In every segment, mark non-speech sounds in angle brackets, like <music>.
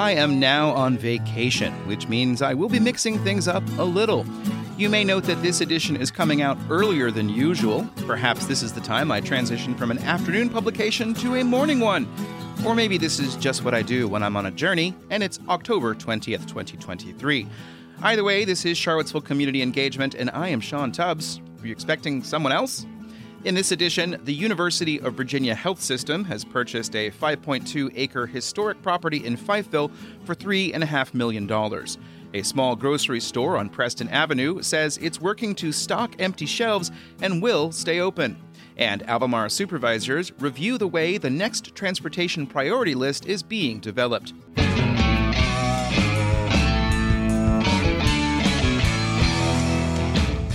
I am now on vacation, which means I will be mixing things up a little. You may note that this edition is coming out earlier than usual. Perhaps this is the time I transition from an afternoon publication to a morning one. Or maybe this is just what I do when I'm on a journey, and it's October 20th, 2023. Either way, this is Charlottesville Community Engagement, and I am Sean Tubbs. Are you expecting someone else? In this edition, the University of Virginia Health System has purchased a 5.2 acre historic property in Fifeville for $3.5 million. A small grocery store on Preston Avenue says it's working to stock empty shelves and will stay open. And Albemarle supervisors review the way the next transportation priority list is being developed.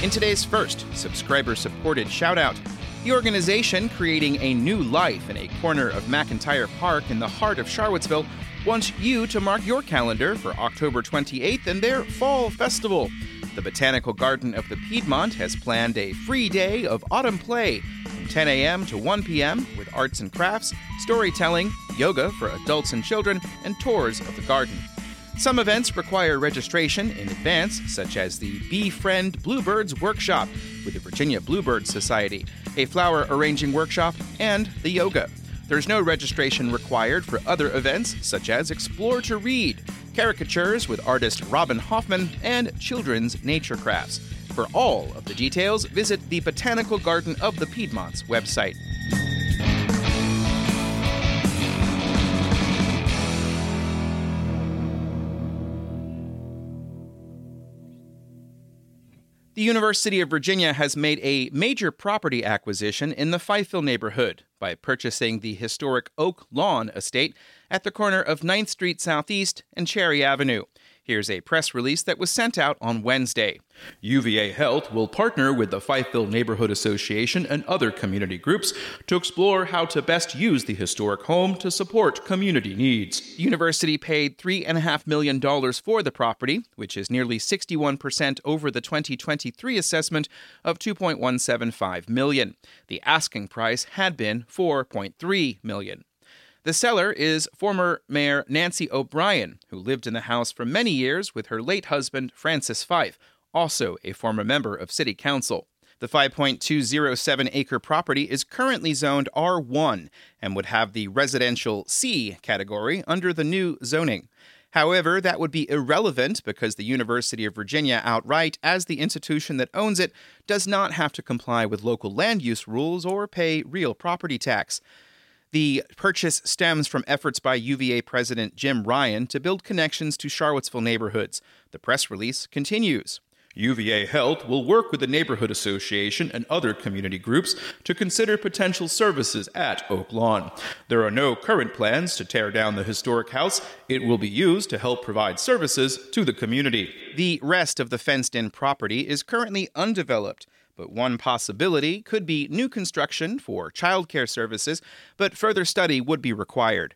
In today's first subscriber supported shoutout, the organization creating a new life in a corner of McIntyre Park in the heart of Charlottesville wants you to mark your calendar for October 28th and their Fall Festival. The Botanical Garden of the Piedmont has planned a free day of autumn play from 10 a.m. to 1 p.m. with arts and crafts, storytelling, yoga for adults and children, and tours of the garden. Some events require registration in advance, such as the Bee Friend Bluebirds Workshop with the Virginia Bluebird Society, a flower arranging workshop, and the yoga. There's no registration required for other events, such as Explore to Read, caricatures with artist Robin Hoffman, and children's nature crafts. For all of the details, visit the Botanical Garden of the Piedmont's website. The University of Virginia has made a major property acquisition in the Fifeville neighborhood by purchasing the historic Oak Lawn estate at the corner of 9th Street Southeast and Cherry Avenue. Here's a press release that was sent out on Wednesday. UVA Health will partner with the Fifeville Neighborhood Association and other community groups to explore how to best use the historic home to support community needs. University paid $3.5 million for the property, which is nearly 61% over the 2023 assessment of 2.175 million. The asking price had been $4.3 million. The seller is former Mayor Nancy O'Brien, who lived in the house for many years with her late husband, Francis Fife, also a former member of City Council. The 5.207 acre property is currently zoned R1 and would have the residential C category under the new zoning. However, that would be irrelevant because the University of Virginia outright, as the institution that owns it, does not have to comply with local land use rules or pay real property tax. The purchase stems from efforts by UVA President Jim Ryan to build connections to Charlottesville neighborhoods. The press release continues. UVA Health will work with the Neighborhood Association and other community groups to consider potential services at Oak Lawn. There are no current plans to tear down the historic house. It will be used to help provide services to the community. The rest of the fenced in property is currently undeveloped. But one possibility could be new construction for childcare services, but further study would be required.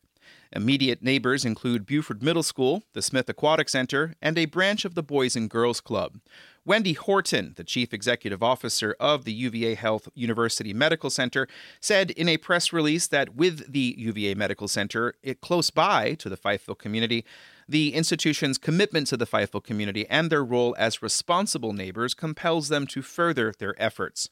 Immediate neighbors include Buford Middle School, the Smith Aquatic Center, and a branch of the Boys and Girls Club. Wendy Horton, the chief executive officer of the UVA Health University Medical Center, said in a press release that with the UVA Medical Center it close by to the Fifeville community, the institution's commitment to the Fifeville community and their role as responsible neighbors compels them to further their efforts.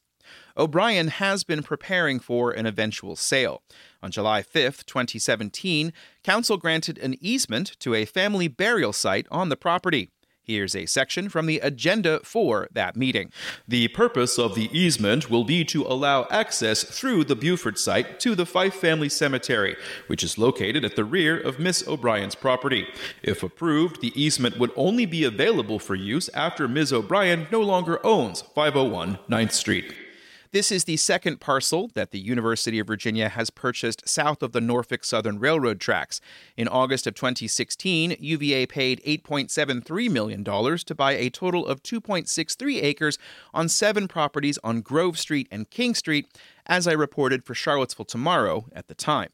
O'Brien has been preparing for an eventual sale. On July 5, 2017, Council granted an easement to a family burial site on the property. Here's a section from the agenda for that meeting. The purpose of the easement will be to allow access through the Buford site to the Fife Family Cemetery, which is located at the rear of Miss O'Brien's property. If approved, the easement would only be available for use after Ms. O'Brien no longer owns 501 9th Street. This is the second parcel that the University of Virginia has purchased south of the Norfolk Southern Railroad tracks. In August of 2016, UVA paid $8.73 million to buy a total of 2.63 acres on seven properties on Grove Street and King Street, as I reported for Charlottesville Tomorrow at the time.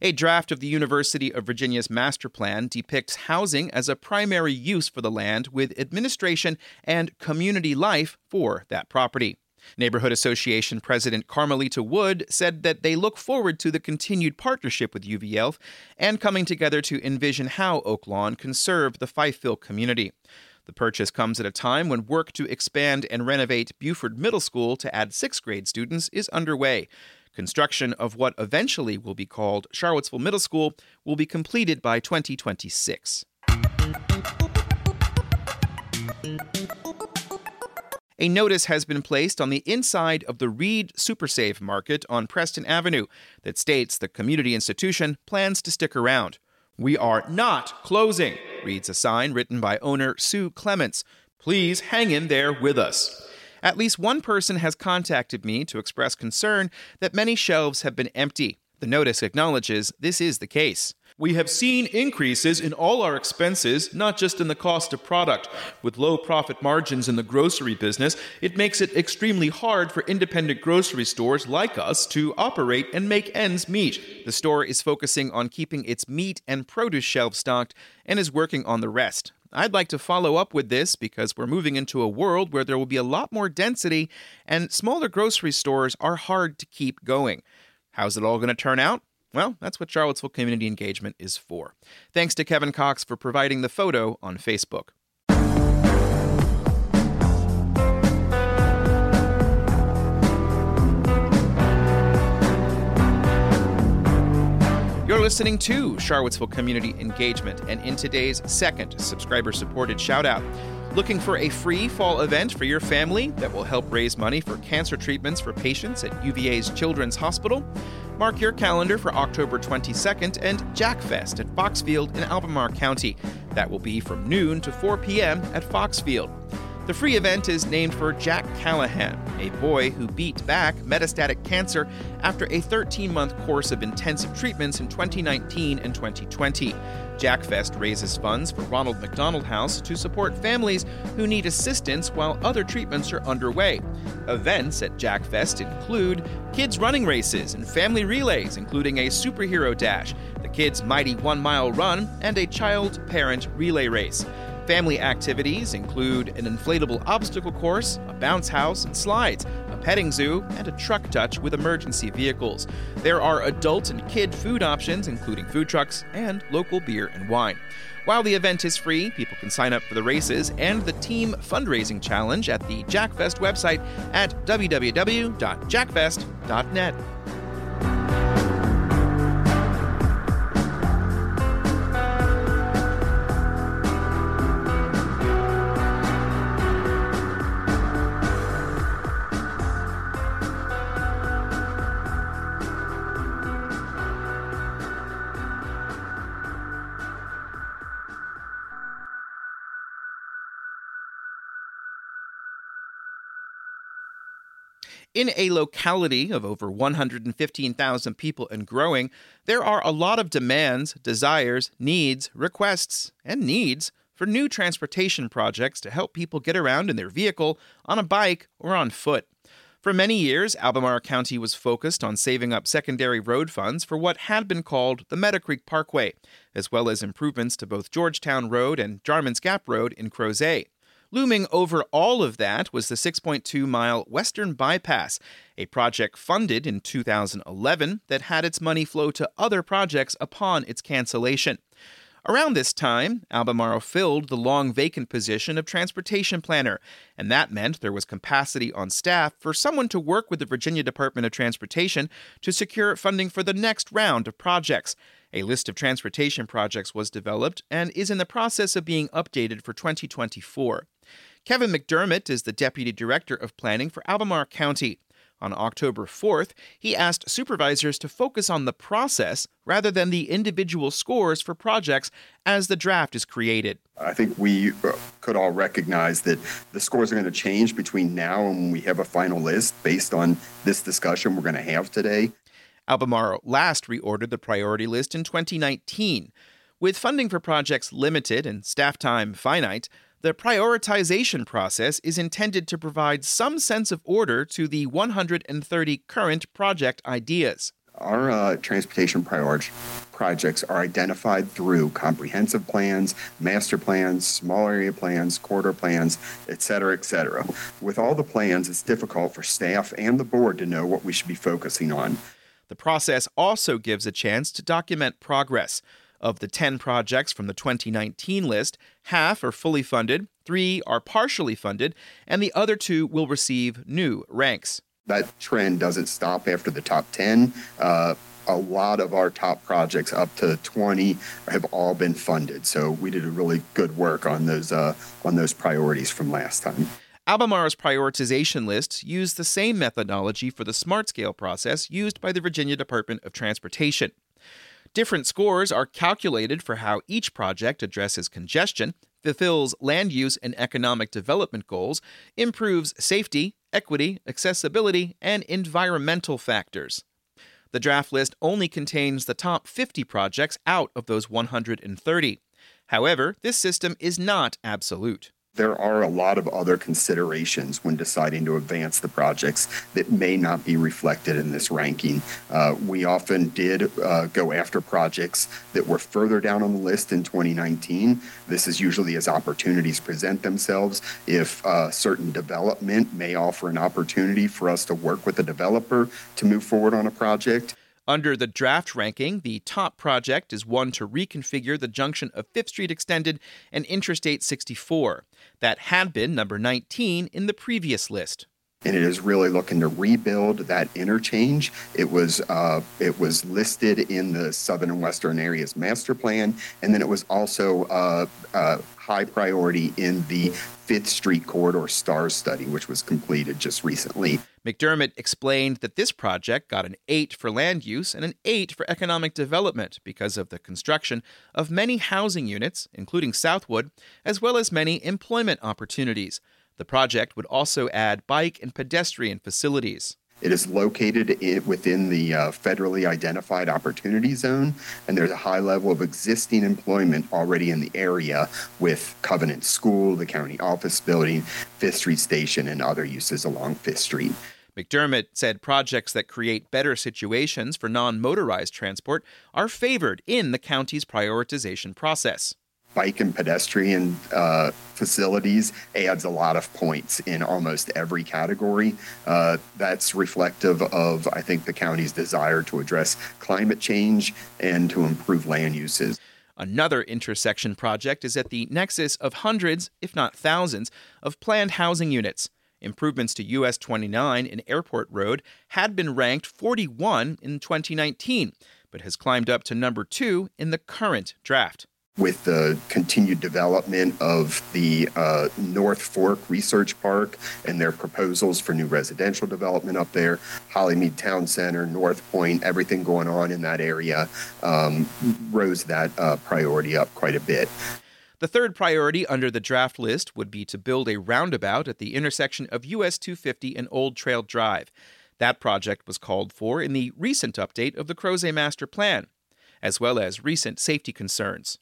A draft of the University of Virginia's master plan depicts housing as a primary use for the land with administration and community life for that property. Neighborhood Association President Carmelita Wood said that they look forward to the continued partnership with UVA and coming together to envision how Oak Lawn can serve the Fifeville community. The purchase comes at a time when work to expand and renovate Buford Middle School to add sixth grade students is underway. Construction of what eventually will be called Charlottesville Middle School will be completed by 2026. A notice has been placed on the inside of the Reid Supersave Market on Preston Avenue that states the community institution plans to stick around. We are not closing, reads a sign written by owner Sue Clements. Please hang in there with us. At least one person has contacted me to express concern that many shelves have been empty. The notice acknowledges this is the case. We have seen increases in all our expenses, not just in the cost of product. With low profit margins in the grocery business, it makes it extremely hard for independent grocery stores like us to operate and make ends meet. The store is focusing on keeping its meat and produce shelves stocked and is working on the rest. I'd like to follow up with this because we're moving into a world where there will be a lot more density and smaller grocery stores are hard to keep going. How's it all going to turn out? Well, that's what Charlottesville Community Engagement is for. Thanks to Kevin Cox for providing the photo on Facebook. You're listening to Charlottesville Community Engagement, and in today's second subscriber supported shout out, Looking for a free fall event for your family that will help raise money for cancer treatments for patients at UVA's Children's Hospital? Mark your calendar for October 22nd and Jackfest at Foxfield in Albemarle County. That will be from noon to 4 p.m. at Foxfield. The free event is named for Jack Callahan, a boy who beat back metastatic cancer after a 13 month course of intensive treatments in 2019 and 2020. Jackfest raises funds for Ronald McDonald House to support families who need assistance while other treatments are underway. Events at Jackfest include kids running races and family relays, including a superhero dash, the kids' mighty one mile run, and a child parent relay race. Family activities include an inflatable obstacle course, a bounce house, and slides, a petting zoo, and a truck touch with emergency vehicles. There are adult and kid food options, including food trucks and local beer and wine. While the event is free, people can sign up for the races and the team fundraising challenge at the Jackfest website at www.jackfest.net. In a locality of over 115,000 people and growing, there are a lot of demands, desires, needs, requests, and needs for new transportation projects to help people get around in their vehicle, on a bike, or on foot. For many years, Albemarle County was focused on saving up secondary road funds for what had been called the Meadow Creek Parkway, as well as improvements to both Georgetown Road and Jarman's Gap Road in Crozet. Looming over all of that was the 6.2 mile Western Bypass, a project funded in 2011 that had its money flow to other projects upon its cancellation. Around this time, Albemarle filled the long vacant position of transportation planner, and that meant there was capacity on staff for someone to work with the Virginia Department of Transportation to secure funding for the next round of projects. A list of transportation projects was developed and is in the process of being updated for 2024. Kevin McDermott is the Deputy Director of Planning for Albemarle County. On October 4th, he asked supervisors to focus on the process rather than the individual scores for projects as the draft is created. I think we uh, could all recognize that the scores are going to change between now and when we have a final list based on this discussion we're going to have today. Albemarle last reordered the priority list in 2019. With funding for projects limited and staff time finite, the prioritization process is intended to provide some sense of order to the 130 current project ideas. Our uh, transportation priority projects are identified through comprehensive plans, master plans, small area plans, corridor plans, et cetera, et cetera. With all the plans, it's difficult for staff and the board to know what we should be focusing on. The process also gives a chance to document progress. Of the 10 projects from the 2019 list, half are fully funded, three are partially funded, and the other two will receive new ranks. That trend doesn't stop after the top 10. Uh, a lot of our top projects up to 20 have all been funded. So we did a really good work on those uh, on those priorities from last time. Albemarle's prioritization lists use the same methodology for the smart scale process used by the Virginia Department of Transportation. Different scores are calculated for how each project addresses congestion, fulfills land use and economic development goals, improves safety, equity, accessibility, and environmental factors. The draft list only contains the top 50 projects out of those 130. However, this system is not absolute there are a lot of other considerations when deciding to advance the projects that may not be reflected in this ranking. Uh, we often did uh, go after projects that were further down on the list in 2019. This is usually as opportunities present themselves. If uh, certain development may offer an opportunity for us to work with a developer to move forward on a project. Under the draft ranking, the top project is one to reconfigure the junction of Fifth Street Extended and Interstate 64. That had been number 19 in the previous list and it is really looking to rebuild that interchange. It was uh, it was listed in the southern and western areas master plan, and then it was also uh, uh, high priority in the Fifth Street Corridor STARS study, which was completed just recently. McDermott explained that this project got an 8 for land use and an 8 for economic development because of the construction of many housing units, including Southwood, as well as many employment opportunities. The project would also add bike and pedestrian facilities. It is located within the uh, federally identified opportunity zone, and there's a high level of existing employment already in the area with Covenant School, the county office building, Fifth Street Station, and other uses along Fifth Street. McDermott said projects that create better situations for non motorized transport are favored in the county's prioritization process. Bike and pedestrian uh, facilities adds a lot of points in almost every category. Uh, that's reflective of, I think, the county's desire to address climate change and to improve land uses. Another intersection project is at the nexus of hundreds, if not thousands, of planned housing units. Improvements to US 29 and Airport Road had been ranked 41 in 2019, but has climbed up to number 2 in the current draft with the continued development of the uh, North Fork Research Park and their proposals for new residential development up there, Hollymead Town Center, North Point, everything going on in that area um, rose that uh, priority up quite a bit. The third priority under the draft list would be to build a roundabout at the intersection of US 250 and Old Trail Drive. That project was called for in the recent update of the Crozet Master Plan, as well as recent safety concerns.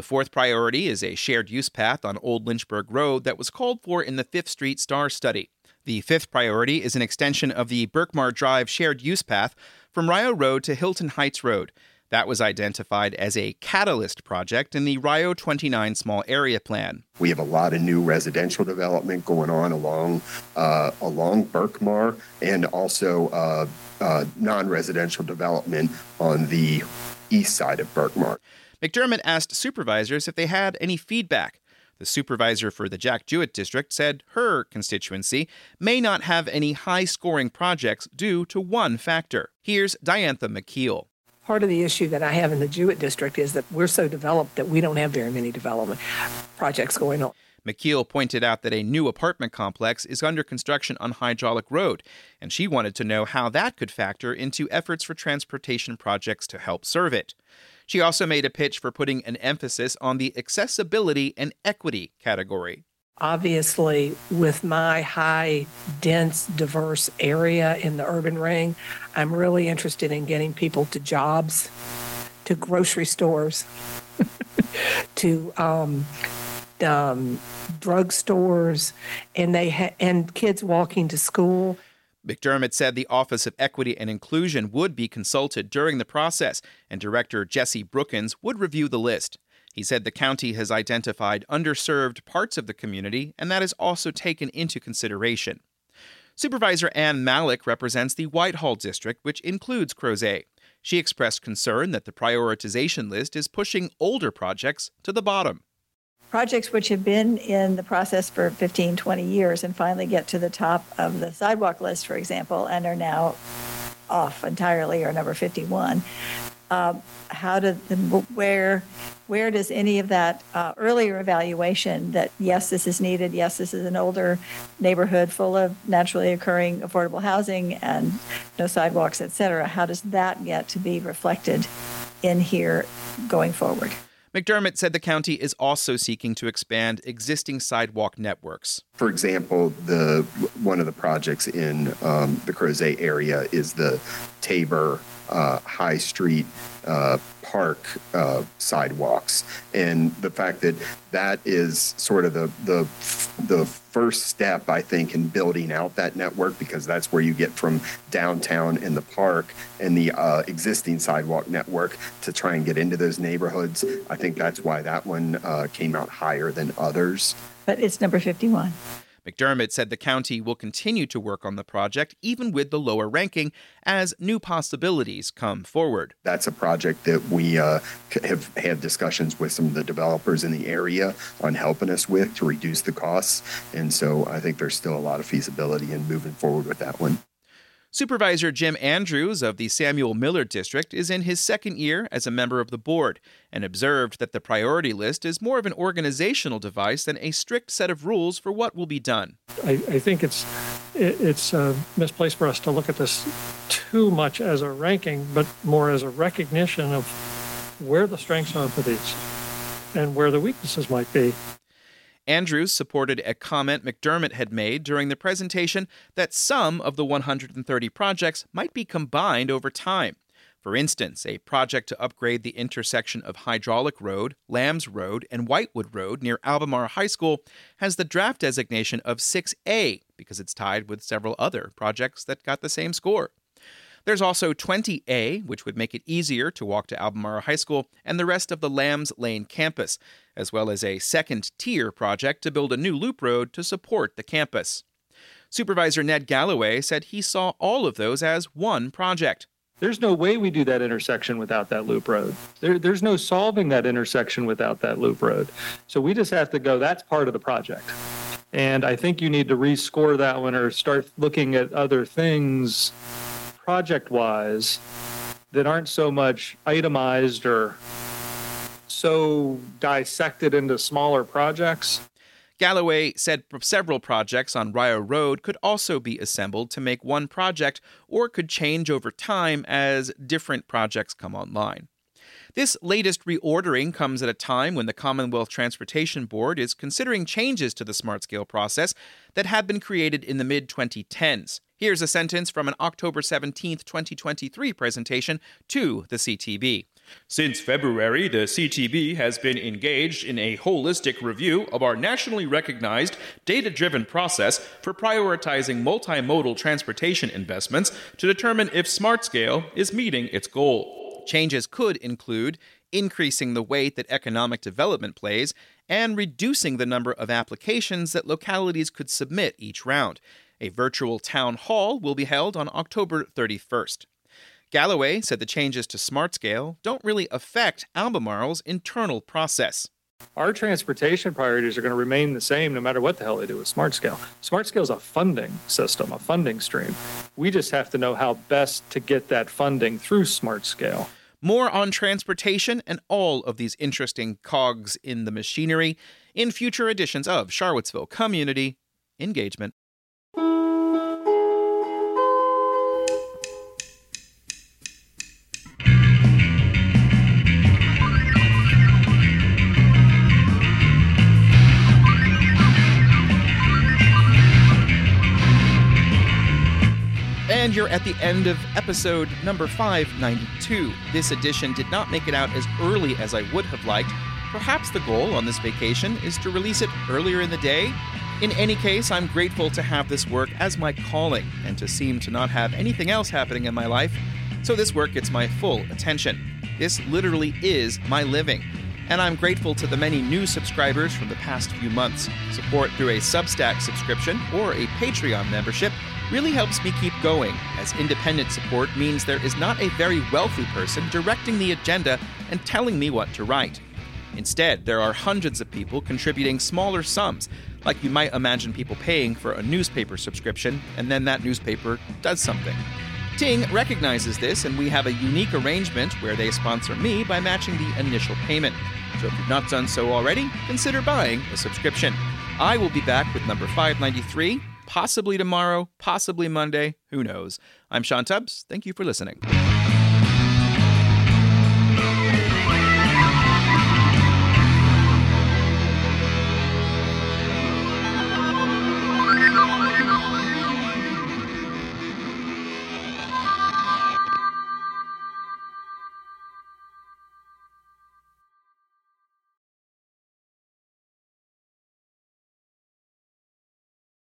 The fourth priority is a shared use path on Old Lynchburg Road that was called for in the Fifth Street STAR study. The fifth priority is an extension of the Berkmar Drive shared use path from Rio Road to Hilton Heights Road. That was identified as a catalyst project in the Rio 29 Small Area Plan. We have a lot of new residential development going on along uh, along Berkmar and also uh, uh, non-residential development on the east side of Berkmar. McDermott asked supervisors if they had any feedback. The supervisor for the Jack Jouett district said her constituency may not have any high scoring projects due to one factor. Here's Diantha McKeel. Part of the issue that I have in the Jouett district is that we're so developed that we don't have very many development projects going on. McKeel pointed out that a new apartment complex is under construction on Hydraulic Road, and she wanted to know how that could factor into efforts for transportation projects to help serve it. She also made a pitch for putting an emphasis on the accessibility and equity category. Obviously, with my high, dense, diverse area in the urban ring, I'm really interested in getting people to jobs, to grocery stores, <laughs> to um, um, drugstores, and they ha- and kids walking to school. McDermott said the Office of Equity and Inclusion would be consulted during the process, and Director Jesse Brookins would review the list. He said the county has identified underserved parts of the community, and that is also taken into consideration. Supervisor Ann Mallek represents the Whitehall district, which includes Crozet. She expressed concern that the prioritization list is pushing older projects to the bottom. Projects which have been in the process for 15, 20 years and finally get to the top of the sidewalk list, for example, and are now off entirely or number 51 um, how do where where does any of that uh, earlier evaluation that yes this is needed yes this is an older neighborhood full of naturally occurring affordable housing and no sidewalks et cetera how does that get to be reflected in here going forward McDermott said the county is also seeking to expand existing sidewalk networks. For example, the one of the projects in um, the Crozet area is the Tabor uh, High Street uh, park uh, sidewalks, and the fact that that is sort of the the the first step, I think, in building out that network because that's where you get from downtown and the park and the uh, existing sidewalk network to try and get into those neighborhoods. I think that's why that one uh, came out higher than others. But it's number fifty-one. McDermott said the county will continue to work on the project even with the lower ranking as new possibilities come forward. That's a project that we uh, have had discussions with some of the developers in the area on helping us with to reduce the costs. And so I think there's still a lot of feasibility in moving forward with that one. Supervisor Jim Andrews of the Samuel Miller District is in his second year as a member of the board and observed that the priority list is more of an organizational device than a strict set of rules for what will be done. I, I think it's it's uh, misplaced for us to look at this too much as a ranking, but more as a recognition of where the strengths are for these and where the weaknesses might be. Andrews supported a comment McDermott had made during the presentation that some of the 130 projects might be combined over time. For instance, a project to upgrade the intersection of Hydraulic Road, Lambs Road, and Whitewood Road near Albemarle High School has the draft designation of 6A because it's tied with several other projects that got the same score. There's also 20A, which would make it easier to walk to Albemarle High School and the rest of the Lambs Lane campus, as well as a second tier project to build a new loop road to support the campus. Supervisor Ned Gallaway said he saw all of those as one project. There's no way we do that intersection without that loop road. There, there's no solving that intersection without that loop road. So we just have to go, that's part of the project. And I think you need to rescore that one or start looking at other things project wise that aren't so much itemized or so dissected into smaller projects. Gallaway said several projects on Rio Road could also be assembled to make one project or could change over time as different projects come online. This latest reordering comes at a time when the Commonwealth Transportation Board is considering changes to the smart scale process that had been created in the mid 2010s. Here's a sentence from an October 17, 2023 presentation to the CTB. Since February, the CTB has been engaged in a holistic review of our nationally recognized data driven process for prioritizing multimodal transportation investments to determine if SmartScale is meeting its goal. Changes could include increasing the weight that economic development plays and reducing the number of applications that localities could submit each round. A virtual town hall will be held on October 31st. Gallaway said the changes to SmartScale don't really affect Albemarle's internal process. Our transportation priorities are going to remain the same no matter what the hell they do with SmartScale. SmartScale is a funding system, a funding stream. We just have to know how best to get that funding through SmartScale. More on transportation and all of these interesting cogs in the machinery in future editions of Charlottesville Community Engagement. And you're at the end of episode number 592. This edition did not make it out as early as I would have liked. Perhaps the goal on this vacation is to release it earlier in the day. In any case, I'm grateful to have this work as my calling and to seem to not have anything else happening in my life, so this work gets my full attention. This literally is my living. And I'm grateful to the many new subscribers from the past few months. Support through a Substack subscription or a Patreon membership really helps me keep going, as independent support means there is not a very wealthy person directing the agenda and telling me what to write. Instead, there are hundreds of people contributing smaller sums, like you might imagine people paying for a newspaper subscription, and then that newspaper does something. Ting recognizes this, and we have a unique arrangement where they sponsor me by matching the initial payment. So if you've not done so already, consider buying a subscription. I will be back with number 593, possibly tomorrow, possibly Monday, who knows. I'm Sean Tubbs. Thank you for listening.